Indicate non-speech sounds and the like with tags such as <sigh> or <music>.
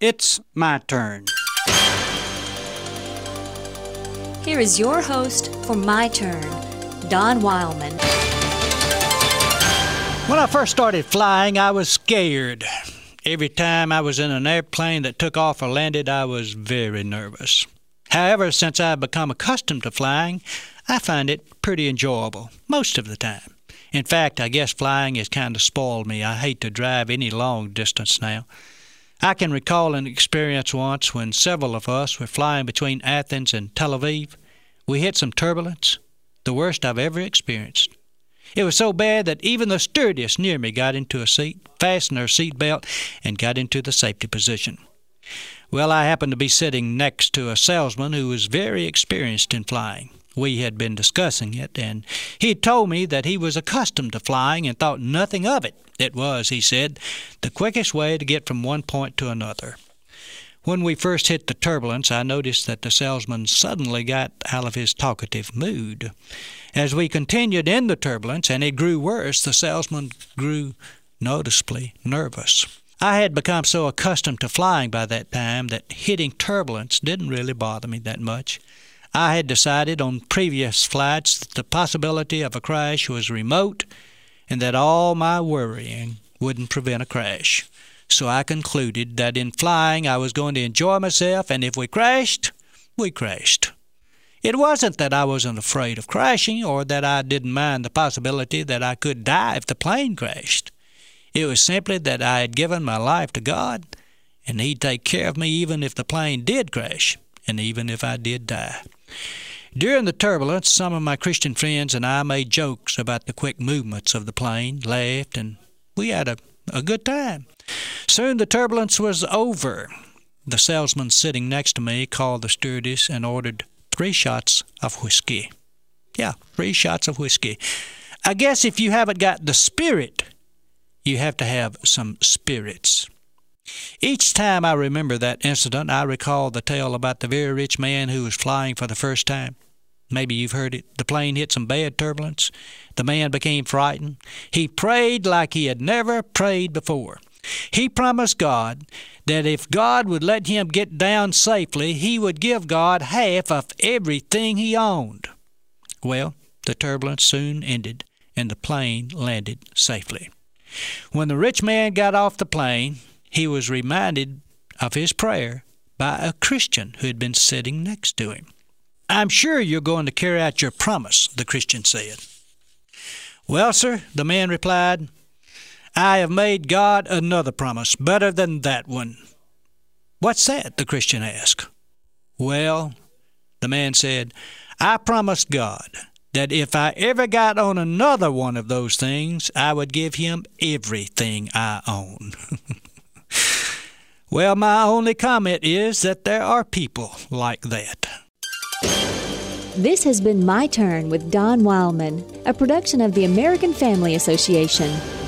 It's my turn. Here is your host for My Turn, Don Wildman. When I first started flying, I was scared. Every time I was in an airplane that took off or landed, I was very nervous. However, since I've become accustomed to flying, I find it pretty enjoyable most of the time. In fact, I guess flying has kind of spoiled me. I hate to drive any long distance now. I can recall an experience once when several of us were flying between Athens and Tel Aviv. We hit some turbulence, the worst I've ever experienced. It was so bad that even the sturdiest near me got into a seat, fastened her seat belt, and got into the safety position. Well, I happened to be sitting next to a salesman who was very experienced in flying. We had been discussing it, and he told me that he was accustomed to flying and thought nothing of it. It was, he said, the quickest way to get from one point to another. When we first hit the turbulence, I noticed that the salesman suddenly got out of his talkative mood. As we continued in the turbulence and it grew worse, the salesman grew noticeably nervous. I had become so accustomed to flying by that time that hitting turbulence didn't really bother me that much. I had decided on previous flights that the possibility of a crash was remote and that all my worrying wouldn't prevent a crash. So I concluded that in flying I was going to enjoy myself, and if we crashed, we crashed. It wasn't that I wasn't afraid of crashing or that I didn't mind the possibility that I could die if the plane crashed. It was simply that I had given my life to God, and He'd take care of me even if the plane did crash, and even if I did die. During the turbulence, some of my Christian friends and I made jokes about the quick movements of the plane, laughed, and we had a, a good time. Soon the turbulence was over. The salesman sitting next to me called the stewardess and ordered three shots of whiskey. Yeah, three shots of whiskey. I guess if you haven't got the spirit, you have to have some spirits. Each time I remember that incident, I recall the tale about the very rich man who was flying for the first time. Maybe you've heard it. The plane hit some bad turbulence. The man became frightened. He prayed like he had never prayed before. He promised God that if God would let him get down safely, he would give God half of everything he owned. Well, the turbulence soon ended, and the plane landed safely. When the rich man got off the plane, he was reminded of his prayer by a Christian who had been sitting next to him. I'm sure you're going to carry out your promise, the Christian said. Well, sir, the man replied, I have made God another promise, better than that one. What's that? the Christian asked. Well, the man said, I promised God that if I ever got on another one of those things, I would give him everything I own. <laughs> well, my only comment is that there are people like that. This has been My Turn with Don Wildman, a production of the American Family Association.